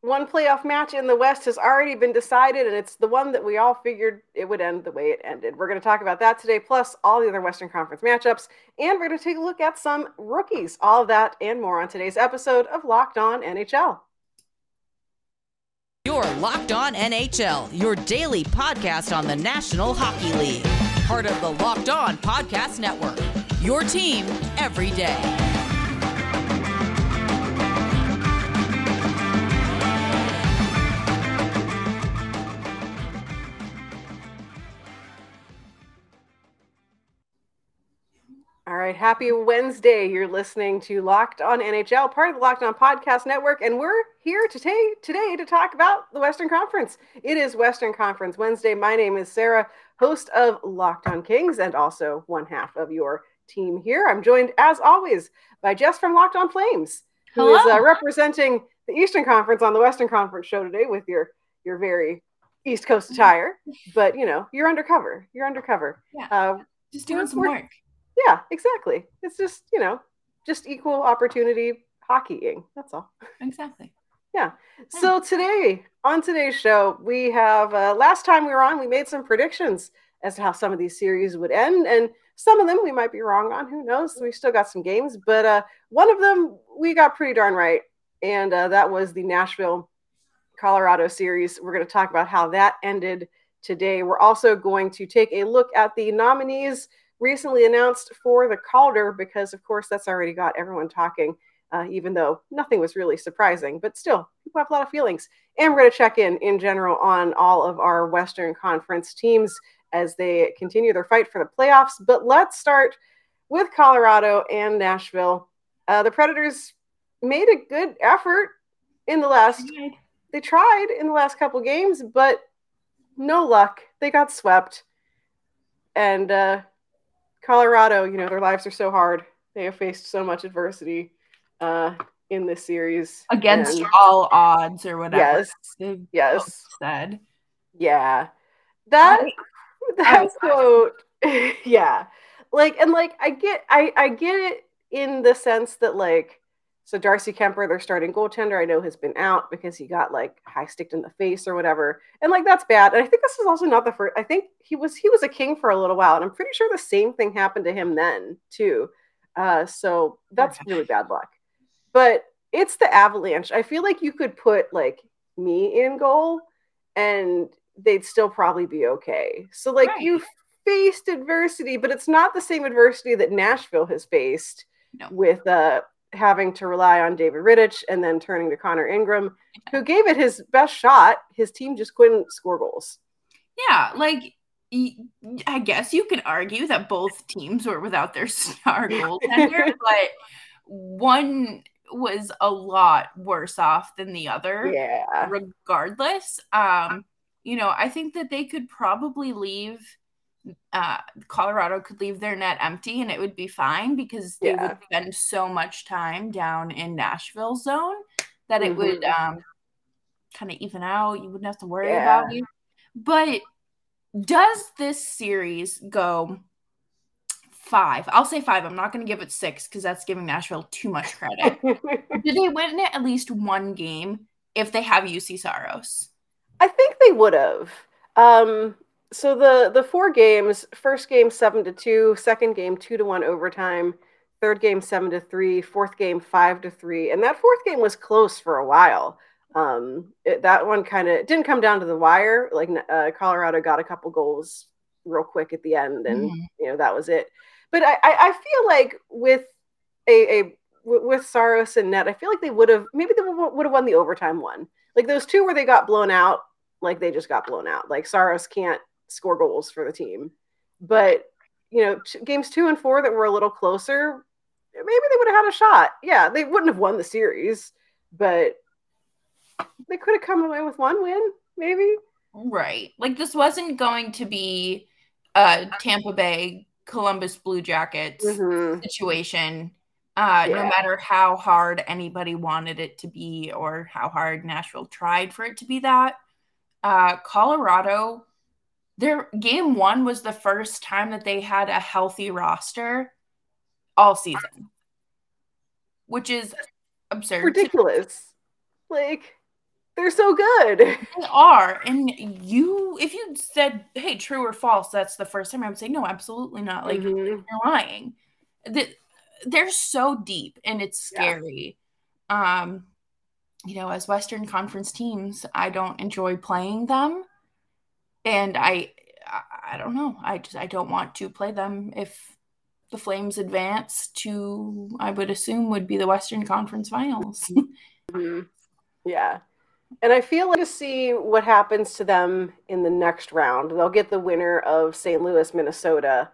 one playoff match in the West has already been decided, and it's the one that we all figured it would end the way it ended. We're going to talk about that today, plus all the other Western Conference matchups, and we're going to take a look at some rookies. All of that and more on today's episode of Locked On NHL. Your Locked On NHL, your daily podcast on the National Hockey League. Part of the Locked On Podcast Network. Your team every day. All right, happy Wednesday. You're listening to Locked On NHL, part of the Locked On Podcast Network, and we're here today today to talk about the Western Conference. It is Western Conference Wednesday. My name is Sarah, host of Locked On Kings and also one half of your team here. I'm joined as always by Jess from Locked On Flames, who Hello. is uh, representing the Eastern Conference on the Western Conference show today with your your very East Coast attire, but you know, you're undercover. You're undercover. Yeah. Uh, Just doing some We're- work. Yeah, exactly. It's just, you know, just equal opportunity hockeying. That's all. Exactly. Yeah. So today, on today's show, we have uh, last time we were on, we made some predictions as to how some of these series would end, and some of them we might be wrong on. Who knows? We still got some games, but uh, one of them we got pretty darn right, and uh, that was the Nashville, Colorado series. We're going to talk about how that ended today. We're also going to take a look at the nominees recently announced for the Calder, because of course that's already got everyone talking uh, even though nothing was really surprising. But still, people have a lot of feelings. And we're going to check in in general on all of our Western Conference teams as they continue their fight for the playoffs. But let's start with Colorado and Nashville. Uh, the Predators made a good effort in the last. They tried in the last couple games, but no luck. They got swept. And uh, Colorado, you know, their lives are so hard. They have faced so much adversity uh, in this series. Against And- all odds or whatever. yes, yes, Said. yeah. That I- that was quote, yeah. Like and like I get I I get it in the sense that like so Darcy Kuemper, their starting goaltender, I know has been out because he got like high sticked in the face or whatever, and like that's bad. And I think this is also not the first. I think he was he was a king for a little while, and I'm pretty sure the same thing happened to him then too. Uh, so that's really bad luck. But it's the Avalanche. I feel like you could put like me in goal, and they'd still probably be okay. So like Right. you faced adversity, but it's not the same adversity that Nashville has faced No. with uh having to rely on David Rittich and then turning to Connor Ingram, who gave it his best shot. His team just couldn't score goals. Yeah, like I guess you could argue that both teams were without their star goaltender, but one was a lot worse off than the other. Yeah. regardless. Um, you know, I think that they could probably leave uh Colorado could leave their net empty and it would be fine because they Yeah. would spend so much time down in Nashville zone that it would um kind of even out. You wouldn't have to worry Yeah. about it. But does this series go five? I'll say five. I'm not going to give it six because that's giving Nashville too much credit. Do they win at least one game if they have Juuse Saros? I think they would have. Um, so the the four games: first game seven to two, second game two to one overtime, third game seven to three, fourth game five to three, and that fourth game was close for a while. Um, it, that one kind of didn't come down to the wire. Like uh, Colorado got a couple goals real quick at the end, and Mhm. you know that was it. But I, I, feel like with a, a with Saros and Net, I feel like they would have maybe they would have won the overtime one. Like those two where they got blown out, like they just got blown out. Like Saros can't score goals for the team, but you know t- games two and four that were a little closer, maybe they would have had a shot. Yeah, they wouldn't have won the series, but they could have come away with one win, maybe. Right. Like this wasn't going to be a Tampa Bay Columbus Blue Jackets Mhm. situation. Uh, no matter how hard anybody wanted it to be or how hard Nashville tried for it to be that. Uh, Colorado, their game one was the first time that they had a healthy roster all season, which is absurd. Ridiculous. Like they're so good. They are. And you, if you said, hey, true or false, that's the first time I would say, no, absolutely not. Like, mm-hmm. you're lying. The, they're so deep and it's scary. Yeah. Um, you know, as Western Conference teams, I don't enjoy playing them. And I, I don't know. I just, I don't want to play them if the Flames advance to, I would assume, would be the Western Conference Finals. mm-hmm. Yeah. And I feel like to see what happens to them in the next round. They'll get the winner of St. Louis, Minnesota,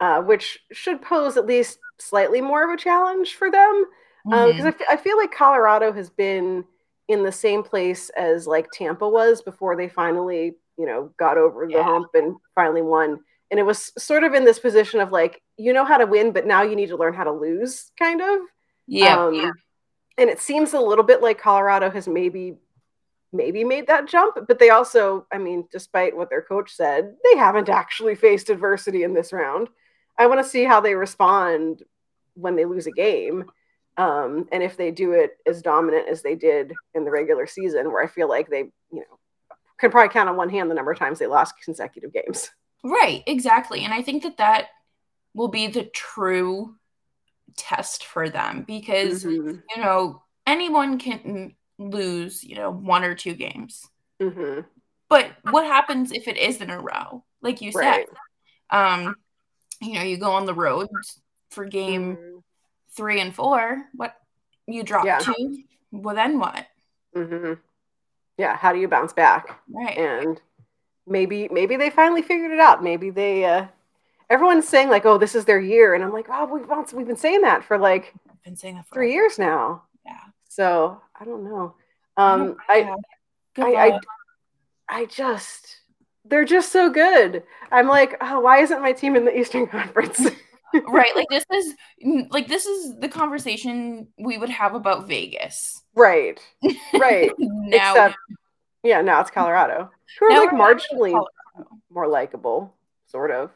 uh, which should pose at least slightly more of a challenge for them. Because mm-hmm. um, I, f- I feel like Colorado has been in the same place as like Tampa was before they finally, you know, got over the yeah. hump and finally won. And it was sort of in this position of like, you know how to win, but now you need to learn how to lose, kind of. Yeah. Um, yeah. And it seems a little bit like Colorado has maybe maybe made that jump, but they also, I mean, despite what their coach said, they haven't actually faced adversity in this round. I want to see how they respond when they lose a game. Um, and if they do it as dominant as they did in the regular season, where I feel like they, you know, can probably count on one hand the number of times they lost consecutive games. Right, exactly. And I think that that will be the true test for them because, mm-hmm. you know, anyone can lose, you know, one or two games. Mm-hmm. But what happens if it is in a row? Like you said, right. um, you know, you go on the road for game mm-hmm. three and four. What you drop yeah. two? Well, then what? Yeah, how do you bounce back? Right, and maybe maybe they finally figured it out. Maybe they. uh Everyone's saying like, "Oh, this is their year," and I'm like, "Oh, we've been, we've been saying that for like been saying that for three years now." Yeah. So I don't know. Um, I, I, I, I just, they're just so good. I'm like, oh, why isn't my team in the Eastern Conference? right. Like this is like this is the conversation we would have about Vegas. Right. Right. now, Except, yeah, now it's Colorado. Who are like marginally more likable, sort of.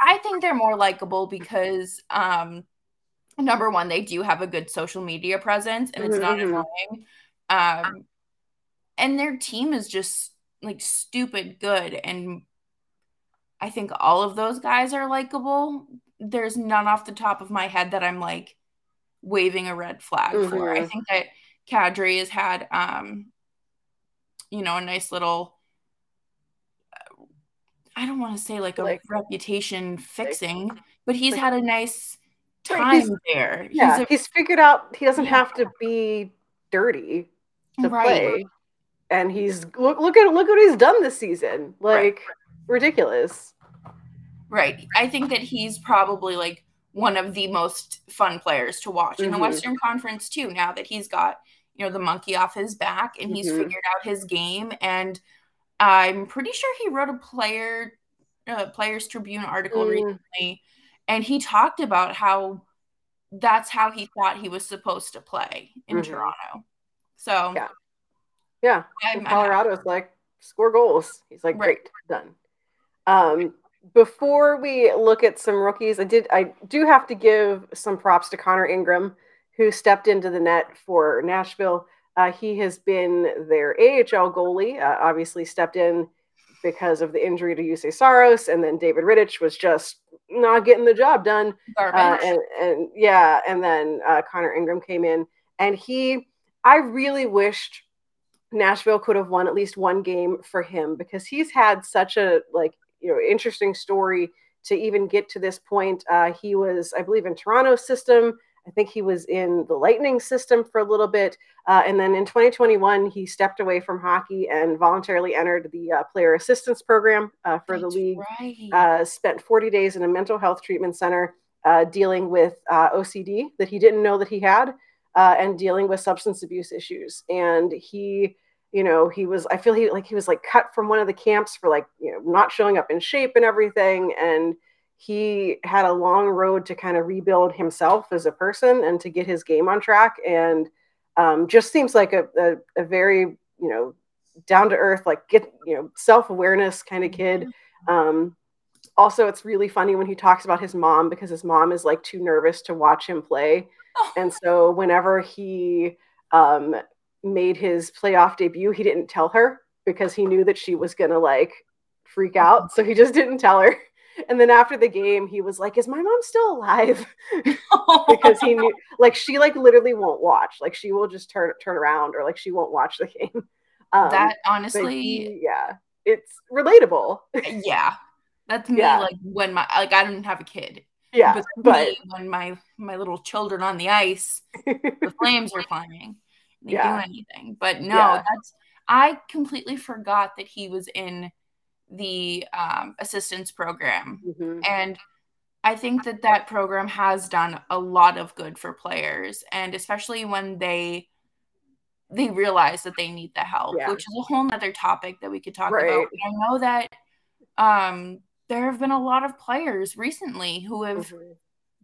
I think they're more likable because um number one, they do have a good social media presence and it's mm-hmm. not annoying. Um, and their team is just like stupid good. And I think all of those guys are likable. There's none off the top of my head that I'm like waving a red flag mm-hmm. for. I mm-hmm. think that Kadri has had, um, you know, a nice little. I don't want to say like a like, reputation fixing, but he's like, had a nice time there. Yeah, he's, a, he's, figured out he doesn't have to be dirty to right. play, and he's look look at look what he's done this season. Like right. ridiculous. Right. I think that he's probably like one of the most fun players to watch mm-hmm. in the. Western Conference too. Now that he's got you know the monkey off his back and he's mm-hmm. figured out his game, and I'm pretty sure he wrote a player uh, Players Tribune article mm. recently and he talked about how that's how he thought he was supposed to play in mm-hmm. Toronto. So yeah, yeah. Colorado's like score goals. He's like right. great, done. Um, before we look at some rookies, I did I do have to give some props to Connor Ingram, who stepped into the net for Nashville. Uh, he has been their AHL goalie. Uh, obviously, stepped in because of the injury to Juuse Saros, and then David Rittich was just not getting the job done. Uh, and, and yeah, and then uh, Connor Ingram came in, and he, I really wished Nashville could have won at least one game for him because he's had such a like you know interesting story to even get to this point. Uh, he was, I believe, in Toronto's system. I think he was in the Lightning system for a little bit. Uh, and then in 2021, he stepped away from hockey and voluntarily entered the uh, player assistance program uh, for That's the league. Right. Uh, spent 40 days in a mental health treatment center uh, dealing with uh, OCD that he didn't know that he had and dealing with substance abuse issues. And he, you know, he was, I feel he like he was like cut from one of the camps for like, you know, not showing up in shape and everything. And he had a long road to kind of rebuild himself as a person and to get his game on track and um, just seems like a, a, a, very you know down to earth like get you know self-awareness kind of kid mm-hmm. um, also it's really funny when he talks about his mom because his mom is like too nervous to watch him play oh. and so whenever he um, made his playoff debut, he didn't tell her because he knew that she was gonna like freak out. So he just didn't tell her. And then after the game, he was like, "Is my mom still alive?" because he knew, like, she like literally won't watch. Like, she will just turn turn around, or like she won't watch the game. Um, that honestly, he, yeah, it's relatable. yeah, that's me. Yeah. Like when my like I didn't have a kid. Yeah, but, but when my my little children on the ice, the flames are flying. They yeah. do anything, but no, yeah. that's I completely forgot that he was in the um, assistance program. Mm-hmm. And I think that that program has done a lot of good for players, and especially when they they realize that they need the help, yeah. which is a whole nother topic that we could talk right. about. But I know that um, there have been a lot of players recently who have mm-hmm.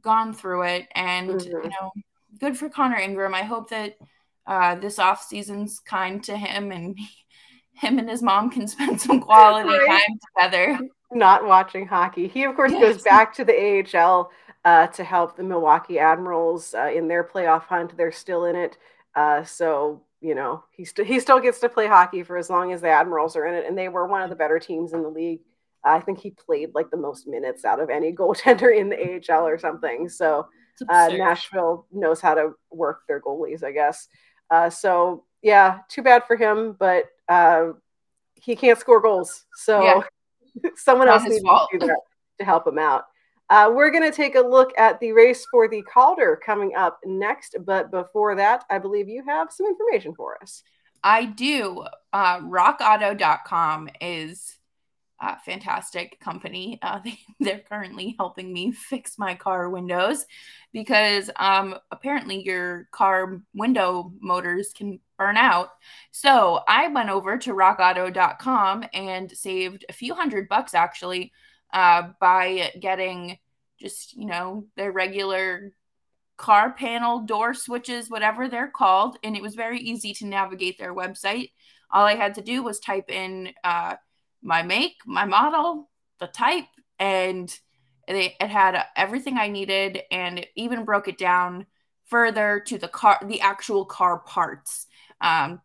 gone through it, and mm-hmm. you know, good for Connor Ingram. I hope that uh, this off season's kind to him and him and his mom can spend some quality right. time together. Not watching hockey. He, of course, yes. goes back to the AHL uh, to help the Milwaukee Admirals uh, in their playoff hunt. They're still in it. Uh, so, you know, he, st- he still gets to play hockey for as long as the Admirals are in it. And they were one of the better teams in the league. I think he played like the most minutes out of any goaltender in the AHL or something. So, uh, Nashville knows how to work their goalies, I guess. Uh, so yeah, too bad for him, but uh, he can't score goals. So yeah. someone else needs fault. to do that to help him out. Uh, we're going to take a look at the race for the Calder coming up next. But before that, I believe you have some information for us. I do. Uh, rockauto.com is a fantastic company. Uh, they, are currently helping me fix my car windows because um, apparently your car window motors can burn out. So I went over to rockauto.com and saved a few hundred bucks actually uh, by getting just, you know, their regular car panel door switches, whatever they're called. And it was very easy to navigate their website. All I had to do was type in uh, my make, my model, the type, and it, had everything I needed and it even broke it down further to the car, the actual car parts. Um,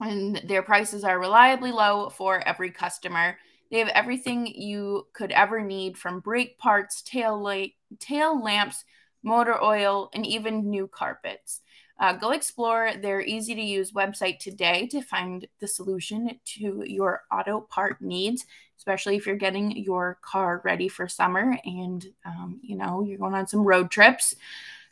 and their prices are reliably low for every customer. They have everything you could ever need from brake parts, tail light, tail lamps, motor oil, and even new carpets. Uh, go explore their easy to use website today to find the solution to your auto part needs, especially if you're getting your car ready for summer and um, you know you're going on some road trips.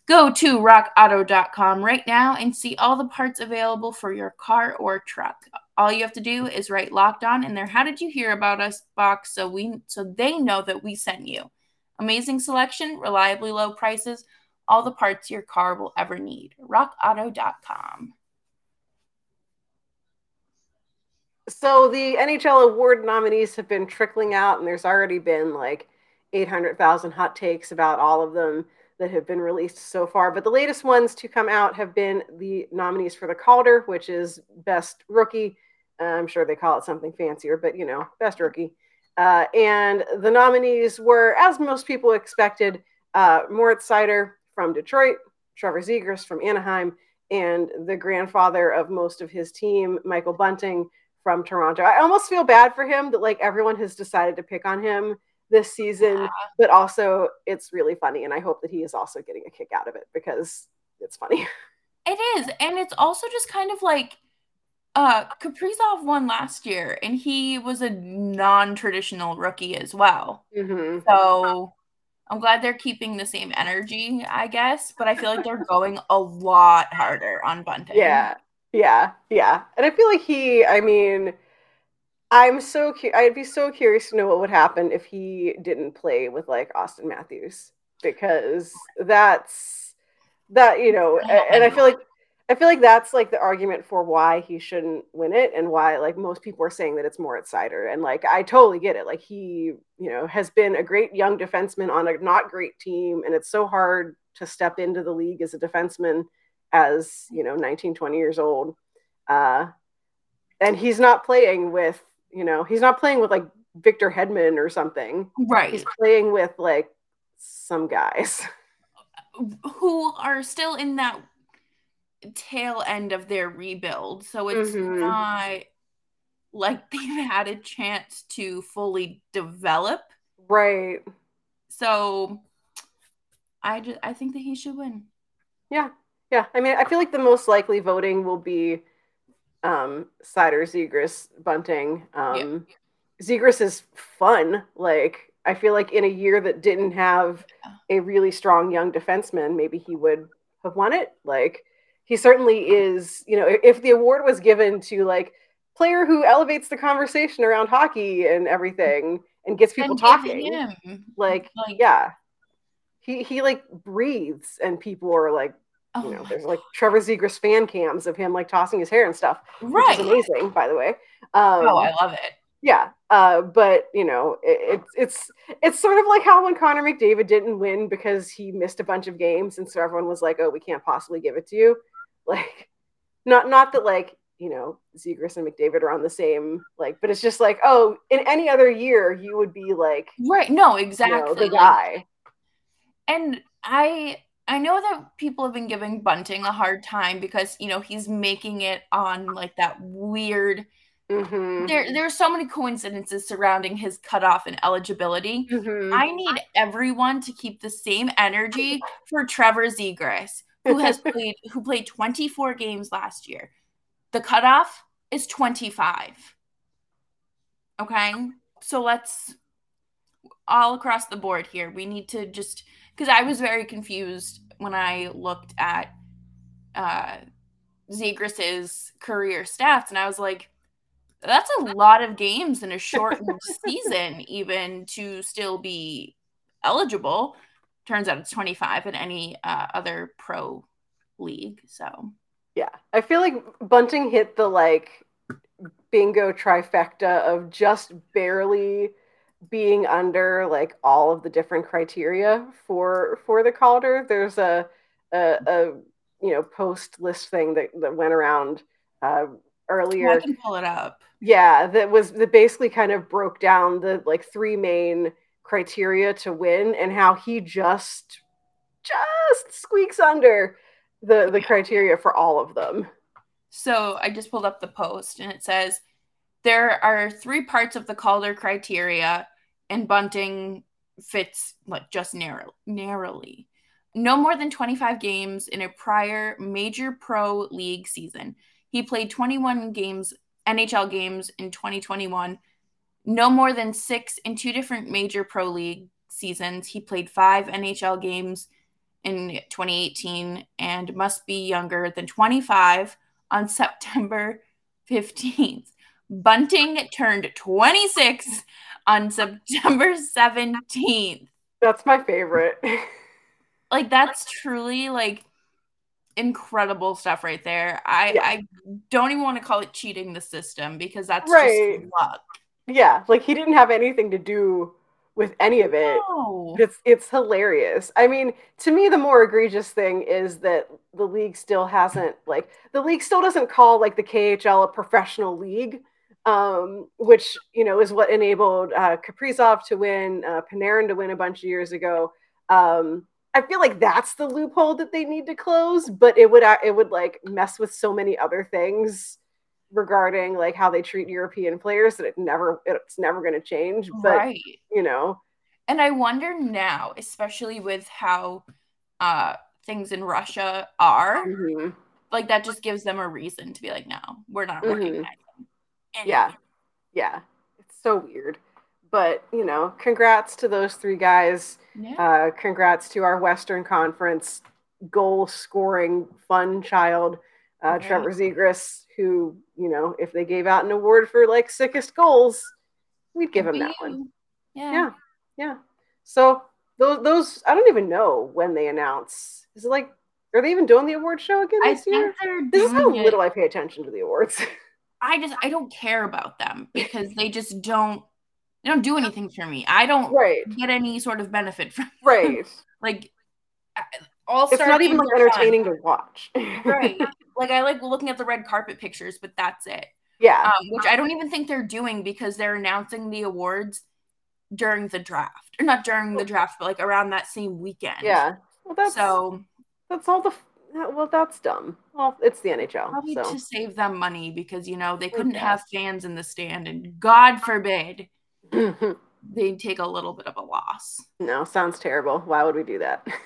Go to rockauto.com right now and see all the parts available for your car or truck. All you have to do is write locked on in their how did you hear about us box so we so they know that we sent you. Amazing selection, reliably low prices, all the parts your car will ever need. rockauto.com. So the NHL award nominees have been trickling out and there's already been like 800,000 hot takes about all of them that have been released so far. But the latest ones to come out have been the nominees for the Calder, which is Best Rookie. Uh, I'm sure they call it something fancier, but you know, Best Rookie. Uh, and the nominees were, as most people expected, uh, Moritz Seider from Detroit, Trevor Zegras from Anaheim, and the grandfather of most of his team, Michael Bunting from Toronto. I almost feel bad for him that like everyone has decided to pick on him this season, yeah. but also it's really funny. And I hope that he is also getting a kick out of it because it's funny. It is. And it's also just kind of like uh Kaprizov won last year and he was a non-traditional rookie as well. Mm-hmm. So I'm glad they're keeping the same energy, I guess, but I feel like they're going a lot harder on Bunting. Yeah. Yeah. Yeah. And I feel like he, I mean, I'm so cu- I'd be so curious to know what would happen if he didn't play with like Auston Matthews because that's that you know and I feel like I feel like that's like the argument for why he shouldn't win it and why like most people are saying that it's Moritz Seider and like I totally get it like he you know has been a great young defenseman on a not great team and it's so hard to step into the league as a defenseman as you know 19 20 years old uh and he's not playing with you know, he's not playing with like Victor Hedman or something. Right. He's playing with like some guys who are still in that tail end of their rebuild. So it's Mhm. not like they've had a chance to fully develop. Right. So I just I think that he should win. Yeah. Yeah. I mean, I feel like the most likely voting will be um Seider Zegras Bunting. Um Zegras is fun. Like I feel like in a year that didn't have a really strong young defenseman, maybe he would have won it. Like he certainly is, you know, if- the award was given to like player who elevates the conversation around hockey and everything and gets people And talking, like, like- yeah. He he like breathes and people are like, oh you know, my there's like Trevor Zegras fan cams of him like tossing his hair and stuff, right. amazing, by the way. Um, Oh, I love it. yeah, uh, but you know, it, it's it's it's sort of like how when Connor McDavid didn't win because he missed a bunch of games, and so everyone was like, "Oh, we can't possibly give it to you." Like, not not that like you know Zegras and McDavid are on the same like, but it's just like, oh, in any other year, you would be like, Right. No, you exactly. know, the guy. and I I know that people have been giving Bunting a hard time because you know he's making it on like that weird. hmm There there's so many coincidences surrounding his cutoff and eligibility. hmm I need everyone to keep the same energy for Trevor Zegras, who has played who played 24 games last year. The cutoff is 25. Okay? So let's all across the board here. We need to just because I was very confused when I looked at uh Zegras's career stats and I was like that's a lot of games in a shortened season even to still be eligible turns out it's 25 in any uh, other pro league so Yeah, I feel like Bunting hit the like bingo trifecta of just barely being under like all of the different criteria for for the Calder. There's a a, a you know post list thing that that went around uh, earlier. i can pull it up Yeah, that was that basically kind of broke down the like three main criteria to win and how he just just squeaks under the the criteria for all of them. So I just pulled up the post and it says there are three parts of the Calder criteria, and Bunting fits like just narrow, narrowly. No more than 25 games in a prior major pro league season. He played 21 games, NHL games in 2021. No more than six in two different major pro league seasons. He played five NHL games in 2018 and must be younger than 25 on September 15th. Bunting turned 26 on September 17th. That's my favorite. Like that's truly like incredible stuff right there. I Yeah. I don't even want to call it cheating the system because that's Right. just luck. Yeah, like he didn't have anything to do with any of it. No. It's it's hilarious. I mean, to me, the more egregious thing is that the league still hasn't like the league still doesn't call like the KHL a professional league, um, which you know is what enabled uh, Kaprizov to win, uh, Panarin to win a bunch of years ago. Um, I feel like that's the loophole that they need to close, but it would uh, it would like mess with so many other things regarding like how they treat European players that it never it's never going to change. But right. you know, And I wonder now, especially with how uh things in Russia are, mhm. like that just gives them a reason to be like, no, we're not Mhm. recognizing. any Yeah. yeah, it's so weird. But you know, congrats to those three guys. Yeah. Uh, congrats to our Western Conference goal scoring fun child, uh, Yeah. Trevor Zegras, who you know, if they gave out an award for like sickest goals, we'd give him Be that one. Yeah. Yeah, yeah. So those those I don't even know when they announce. Is it like are they even doing the award show again this year? This is how it- little I pay attention to the awards. I just I don't care about them because they just don't they don't do anything for me. I don't right, get any sort of benefit from right. like all it's not even like entertaining to watch. right? Like I like looking at the red carpet pictures, but that's it. yeah. Um, which I don't even think they're doing because they're announcing the awards during the draft, or not during the draft, but like around that same weekend. yeah. Well, that's So that's all the well, that's dumb. Well, it's the NHL. Probably so. to save them money because you know they couldn't guess. have fans in the stand, and God forbid they take a little bit of a loss. no, sounds terrible. Why would we do that?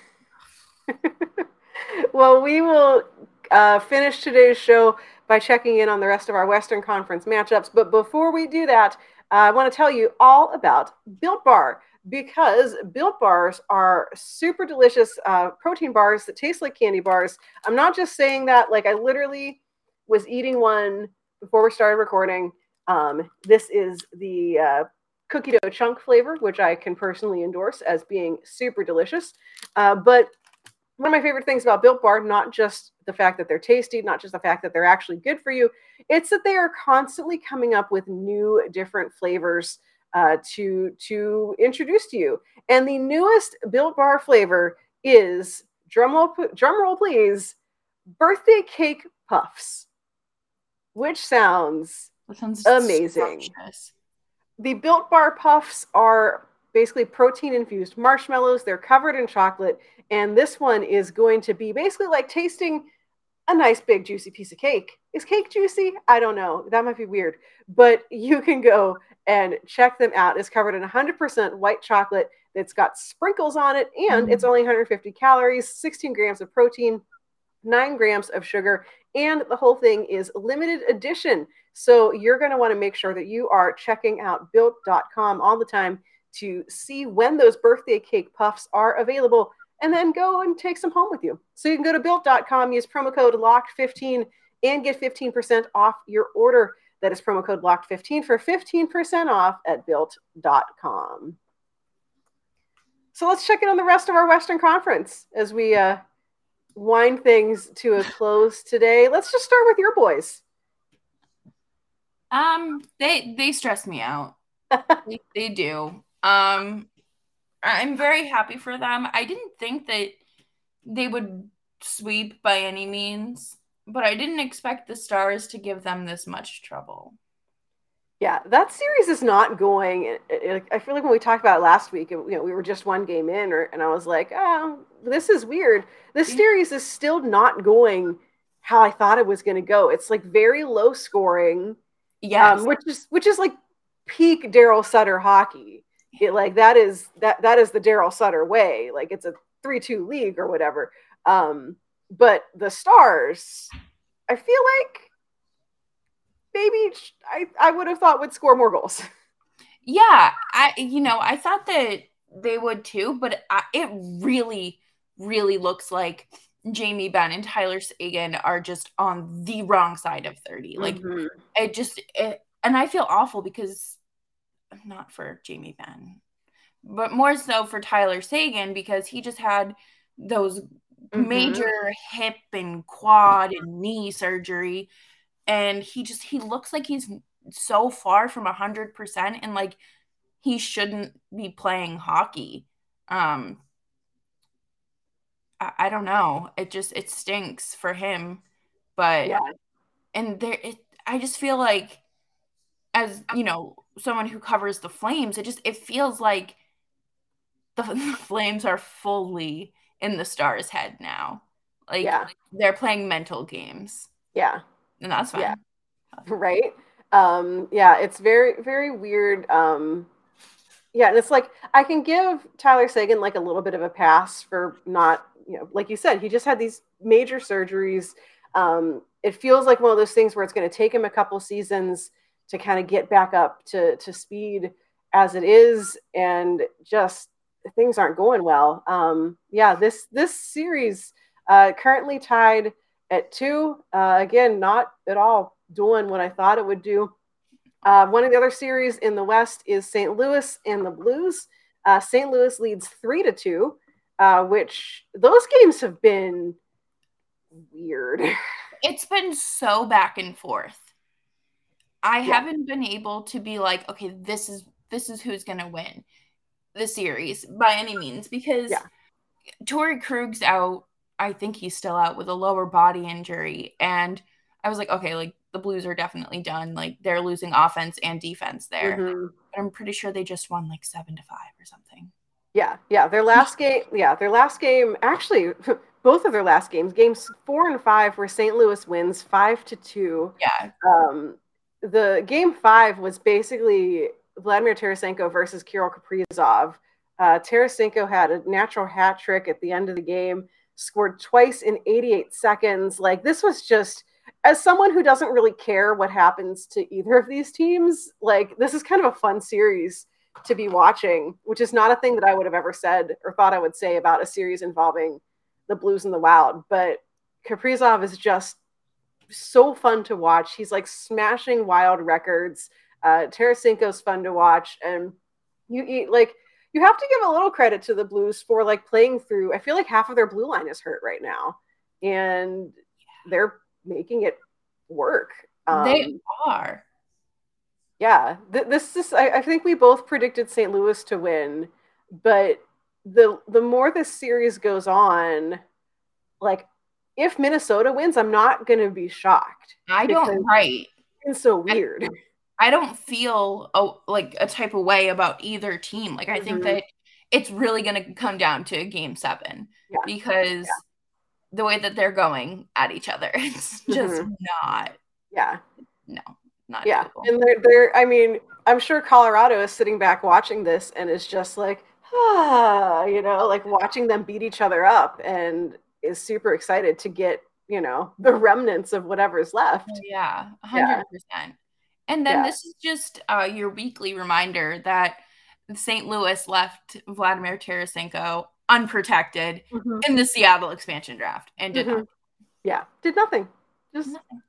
well, we will uh, finish today's show by checking in on the rest of our Western Conference matchups. But before we do that, uh, I want to tell you all about Built Bar because Built Bars are super delicious uh, protein bars that taste like candy bars. I'm not just saying that, like, I literally was eating one before we started recording. Um, this is the uh, cookie dough chunk flavor, which I can personally endorse as being super delicious. Uh, but one of my favorite things about Built Bar, not just the fact that they're tasty, not just the fact that they're actually good for you, it's that they are constantly coming up with new, different flavors uh, to to introduce to you. And the newest Built Bar flavor is drumroll, drumroll please, birthday cake puffs, which sounds sounds Amazing. scrumptious. the Built Bar puffs are basically protein infused marshmallows. They're covered in chocolate, and this one is going to be basically like tasting a nice big juicy piece of cake. Is cake juicy? I don't know. That might be weird, but you can go and check them out. It's covered in 100% white chocolate. It's got sprinkles on it, and mm. it's only 150 calories, 16 grams of protein, nine grams of sugar, and the whole thing is limited edition. So you're going to want to make sure that you are checking out built.com all the time to see when those birthday cake puffs are available and then go and take some home with you. So you can go to built.com, use promo code LOCKED15 and get 15% off your order. That is promo code LOCKED15 for 15% off at built.com. So let's check in on the rest of our Western Conference as we uh, wind things to a close today. Let's just start with your boys. Um, they they stress me out. they, they do. Um, I'm very happy for them. I didn't think that they would sweep by any means, but I didn't expect the Stars to give them this much trouble. Yeah, that series is not going. it- it- I feel like when we talked about it last week, you know, we were just one game in, or, and I was like, "Oh, this is weird." This series is still not going how I thought it was going to go. It's like very low scoring, yeah, um, which is which is like peak Daryl Sutter hockey. It, like that is that that is the Daryl Sutter way. Like it's a three-two league or whatever. Um, but the Stars, I feel like maybe I I would have thought would score more goals. Yeah, I you know I thought that they would too, but I, it really, really looks like Jamie Benn and Tyler Seguin are just on the wrong side of thirty. Like Mhm. it just, it, and I feel awful because not for Jamie Benn, but more so for Tyler Seguin because he just had those Mhm. major hip and quad and knee surgery. And he just he looks like he's so far from a hundred percent and like he shouldn't be playing hockey. Um I, I don't know. It just it stinks for him. But yeah, and there it i just feel like as you know someone who covers the flames it just it feels like the, the flames are fully in the stars head now like Yeah. they're playing mental games yeah, and that's fine Yeah. right. Um, yeah, it's very very weird. Um, yeah, and it's like I can give Tyler Seguin like a little bit of a pass for not, you know, like you said, he just had these major surgeries. Um, it feels like one of those things where it's going to take him a couple seasons to kind of get back up to to speed as it is, and just things aren't going well. Um, yeah, this this series uh, currently tied at two. Uh, again, not at all doing what I thought it would do. Uh, one of the other series in the West is St. Louis and the Blues. Uh, St. Louis leads three to two, uh, which those games have been weird. it's been so back and forth i Yeah. haven't been able to be like okay this is this is who's gonna win the series by any means because Yeah. Torrey Krug's out. I think he's still out with a lower body injury. And I was like, okay, like the Blues are definitely done. Like they're losing offense and defense there. Mhm. But I'm pretty sure they just won like seven to five or something. Yeah, yeah. Their last game, yeah, their last game. Actually, both of their last games, games four and five, where St. Louis wins five to two. Yeah. Um, the game five was basically Vladimir Tarasenko versus Kirill Kaprizov. Uh, Tarasenko had a natural hat trick at the end of the game, scored twice in 88 seconds. Like this was just, as someone who doesn't really care what happens to either of these teams, like this is kind of a fun series to be watching, which is not a thing that I would have ever said or thought I would say about a series involving the Blues and the Wild. But Kaprizov is just so fun to watch. He's like smashing wild records. Uh, Tarasenko's fun to watch, and you eat like you have to give a little credit to the Blues for like playing through. I feel like half of their blue line is hurt right now, and they're making it work. Um, they are. Yeah, th- this is. I, I think we both predicted St. Louis to win, but the the more this series goes on, like if Minnesota wins, I'm not going to be shocked. I don't. Right. It's so weird. I, I don't feel a, like a type of way about either team. Like I mm-hmm. think that it's really going to come down to game seven yeah. because yeah. the way that they're going at each other, it's just mm-hmm. not. Yeah. No, not. Yeah, doable. and they're they're. I mean, I'm sure Colorado is sitting back watching this and is just like, ah, you know, like watching them beat each other up and is super excited to get you know the remnants of whatever's left oh, yeah 100% yeah. and then yeah. this is just uh, your weekly reminder that st louis left vladimir tarasenko unprotected mm-hmm. in the seattle expansion draft and did mm-hmm. yeah did nothing just nothing.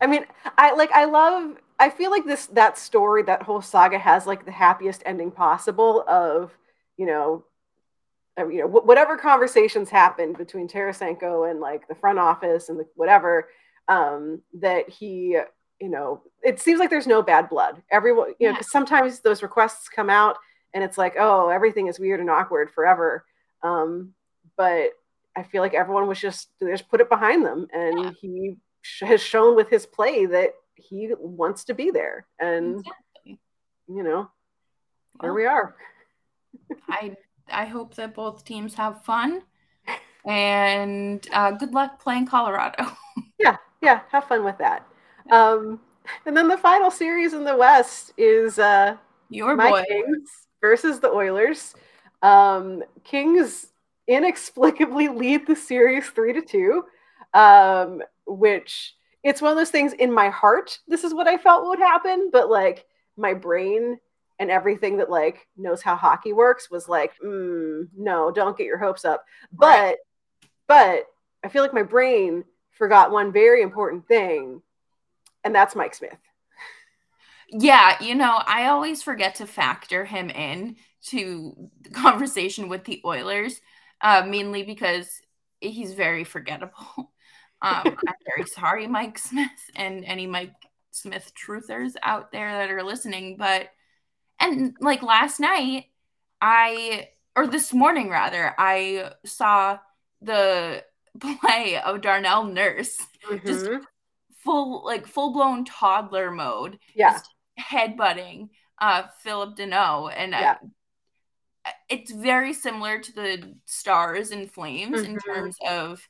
i mean i like i love i feel like this that story that whole saga has like the happiest ending possible of you know you know, whatever conversations happened between Tarasenko and like the front office and the whatever, um, that he, you know, it seems like there's no bad blood. Everyone, you know, because sometimes those requests come out and it's like, oh, everything is weird and awkward forever. Um, but I feel like everyone was just they just put it behind them, and yeah. he sh- has shown with his play that he wants to be there, and exactly. you know, well, here we are. I I hope that both teams have fun. And uh, good luck playing Colorado. yeah, yeah, have fun with that. Um, and then the final series in the West is uh, your my boy. Kings versus the Oilers. Um, Kings inexplicably lead the series three to two, um, which it's one of those things in my heart. This is what I felt would happen, but like my brain and everything that like knows how hockey works was like, mm, no, don't get your hopes up. But but I feel like my brain forgot one very important thing, and that's Mike Smith. Yeah, you know, I always forget to factor him in to the conversation with the Oilers, uh, mainly because he's very forgettable. Um, I'm very sorry, Mike Smith, and any Mike Smith truthers out there that are listening, but and like last night, I or this morning rather, I saw the play of Darnell Nurse mm-hmm. just full like full blown toddler mode. Yeah. Just headbutting uh Phillip Danault and yeah. I, it's very similar to the stars and flames mm-hmm. in terms of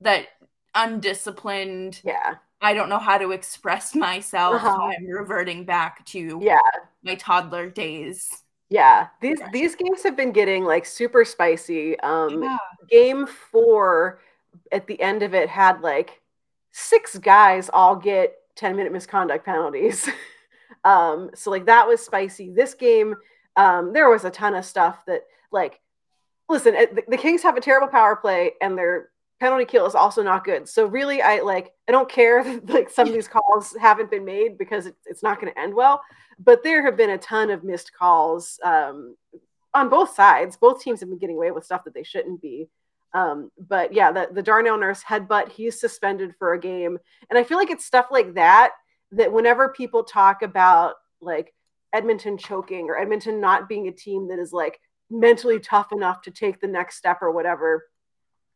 that undisciplined yeah I don't know how to express myself. Uh-huh. I'm reverting back to yeah my toddler days. Yeah, these these games have been getting like super spicy. Um, yeah. Game four, at the end of it, had like six guys all get ten minute misconduct penalties. um, so like that was spicy. This game, um, there was a ton of stuff that like, listen, the, the Kings have a terrible power play and they're penalty kill is also not good. So really, I like I don't care that like some of these calls haven't been made because it, it's not going to end well. But there have been a ton of missed calls um, on both sides. Both teams have been getting away with stuff that they shouldn't be. Um, but yeah, the, the Darnell Nurse headbutt, he's suspended for a game. And I feel like it's stuff like that that whenever people talk about like Edmonton choking or Edmonton not being a team that is like mentally tough enough to take the next step or whatever,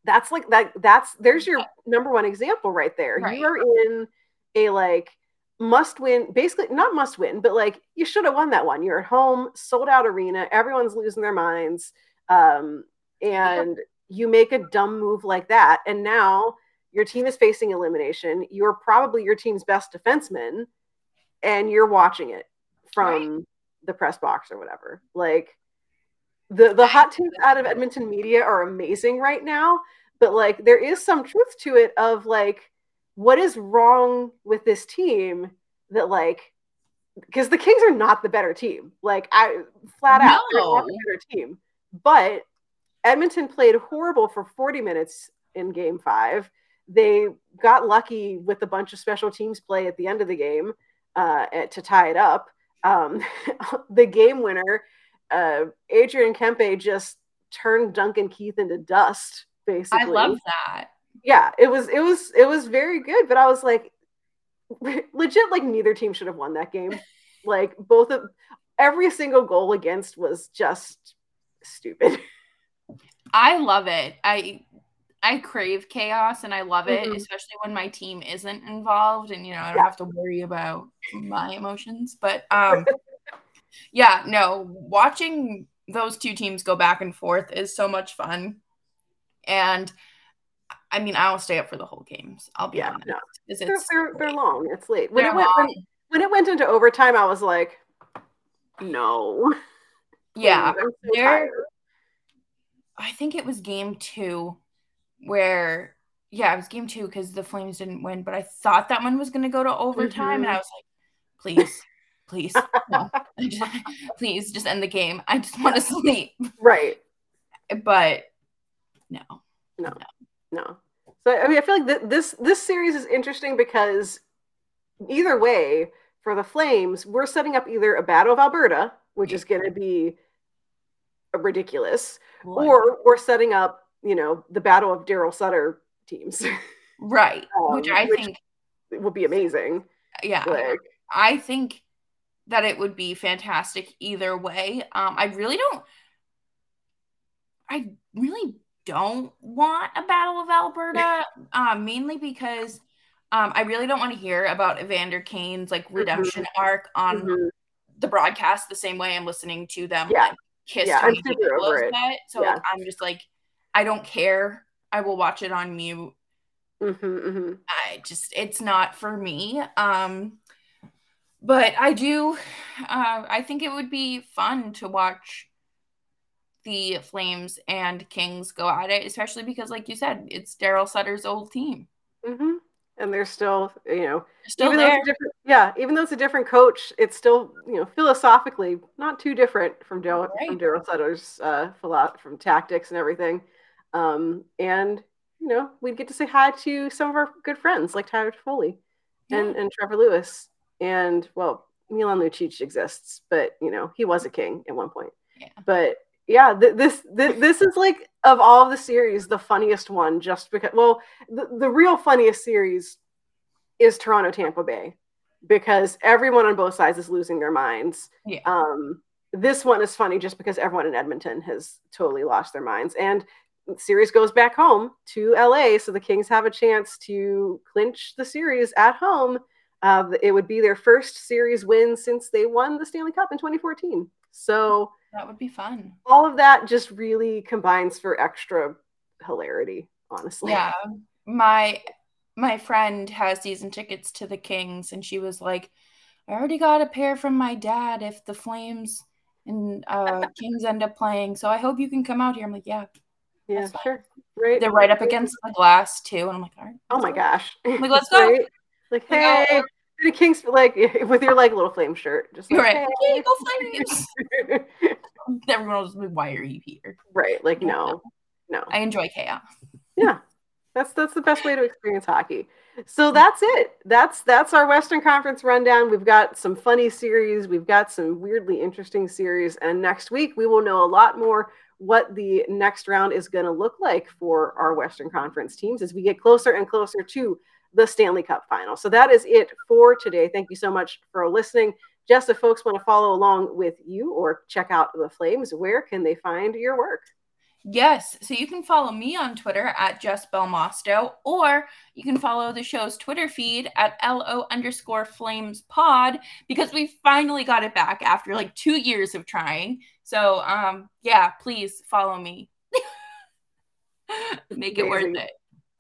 that's like that that's there's your number one example right there right. you're in a like must win basically not must win but like you should have won that one you're at home sold out arena everyone's losing their minds um and you make a dumb move like that, and now your team is facing elimination. You're probably your team's best defenseman, and you're watching it from right. the press box or whatever. Like the the hot takes out of Edmonton media are amazing right now, but like there is some truth to it of like what is wrong with this team that like because the Kings are not the better team. Like I flat out, no. they're not the better team. But Edmonton played horrible for 40 minutes in game five. They got lucky with a bunch of special teams play at the end of the game uh, to tie it up. Um, the game winner, uh, Adrian Kempe, just turned Duncan Keith into dust. Basically, I love that. Yeah, it was it was it was very good. But I was like, legit, like neither team should have won that game. Like both of every single goal against was just stupid. I love it. I I crave chaos and I love it, mm-hmm. especially when my team isn't involved and you know I don't yeah. have to worry about my emotions. But um yeah, no, watching those two teams go back and forth is so much fun. And I mean, I'll stay up for the whole games. I'll be yeah, honest. No. They're, they're, they're, long. It's late. When it, went, when, when, it went into overtime, I was like, no. Yeah. There, I think it was game two where, yeah, it was game two because the Flames didn't win, but I thought that one was going to go to overtime. Mm-hmm. And I was like, please, please, no. please just end the game. I just want to sleep. Right. But no. No. No. no. So I mean, I feel like th- this this series is interesting because either way, for the Flames, we're setting up either a Battle of Alberta, which is going to be ridiculous, or we're setting up, you know, the Battle of Daryl Sutter teams, right? um, which I which think would be amazing. Yeah, like, I think that it would be fantastic either way. Um, I really don't. I really don't want a Battle of Alberta, um, mainly because um, I really don't want to hear about Evander Kane's like mm-hmm. redemption mm-hmm. arc on mm-hmm. the broadcast the same way I'm listening to them yeah. like kiss yeah, I'm super over it. So yeah. like, I'm just like, I don't care. I will watch it on mute. Mm-hmm, mm-hmm. I just it's not for me. Um, but I do. Uh, I think it would be fun to watch the Flames and Kings go at it, especially because, like you said, it's Daryl Sutter's old team. Mm-hmm. And they're still, you know, still there. yeah, even though it's a different coach, it's still, you know, philosophically not too different from Daryl right. from Daryl Sutter's uh, from tactics and everything. Um, and you know, we'd get to say hi to some of our good friends like Tyler Toffoli yeah. and and Trevor Lewis, and well, Milan Lucic exists, but you know, he was a king at one point. Yeah. But yeah, th- this th- this is like of all the series, the funniest one. Just because, well, the, the real funniest series is Toronto Tampa Bay because everyone on both sides is losing their minds. Yeah. Um, this one is funny just because everyone in Edmonton has totally lost their minds, and the series goes back home to LA, so the Kings have a chance to clinch the series at home. Uh, it would be their first series win since they won the Stanley Cup in 2014. So that would be fun. All of that just really combines for extra hilarity, honestly. Yeah. My my friend has season tickets to the Kings and she was like, I already got a pair from my dad if the Flames and uh, Kings end up playing. So I hope you can come out here. I'm like, yeah. Yeah, sure. Right. They're right up against the glass too. And I'm like, all right. Oh my gosh. I'm like, let's go. Right? Like, hey, the Kings like with your like little flame shirt, just like, right. Hey. go flames. Everyone will just be, why are you here? Right. Like, no, no. I enjoy chaos. Yeah. That's that's the best way to experience hockey. So that's it. That's that's our Western Conference rundown. We've got some funny series, we've got some weirdly interesting series, and next week we will know a lot more what the next round is going to look like for our Western Conference teams as we get closer and closer to the Stanley Cup final. So that is it for today. Thank you so much for listening. Just if folks want to follow along with you or check out the Flames, where can they find your work? Yes. So you can follow me on Twitter at Jess Belmosto, or you can follow the show's Twitter feed at LO underscore flames pod because we finally got it back after like two years of trying. So um yeah, please follow me. Make it worth it.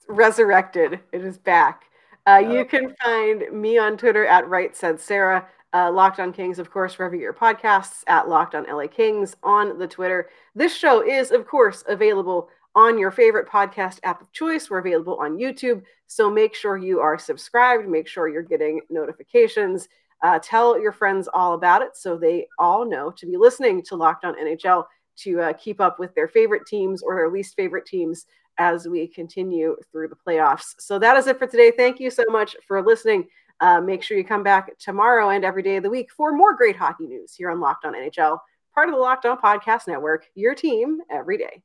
Resurrected. It is back. Uh. You can find me on Twitter at Right Said Sarah. Uh, Locked on Kings, of course, wherever your podcasts at Locked on LA Kings on the Twitter. This show is, of course, available on your favorite podcast app of choice. We're available on YouTube. So make sure you are subscribed. Make sure you're getting notifications. Uh, tell your friends all about it so they all know to be listening to Locked on NHL to uh, keep up with their favorite teams or their least favorite teams as we continue through the playoffs. So that is it for today. Thank you so much for listening. Uh, make sure you come back tomorrow and every day of the week for more great hockey news here on Locked On NHL, part of the Locked On Podcast Network, your team every day.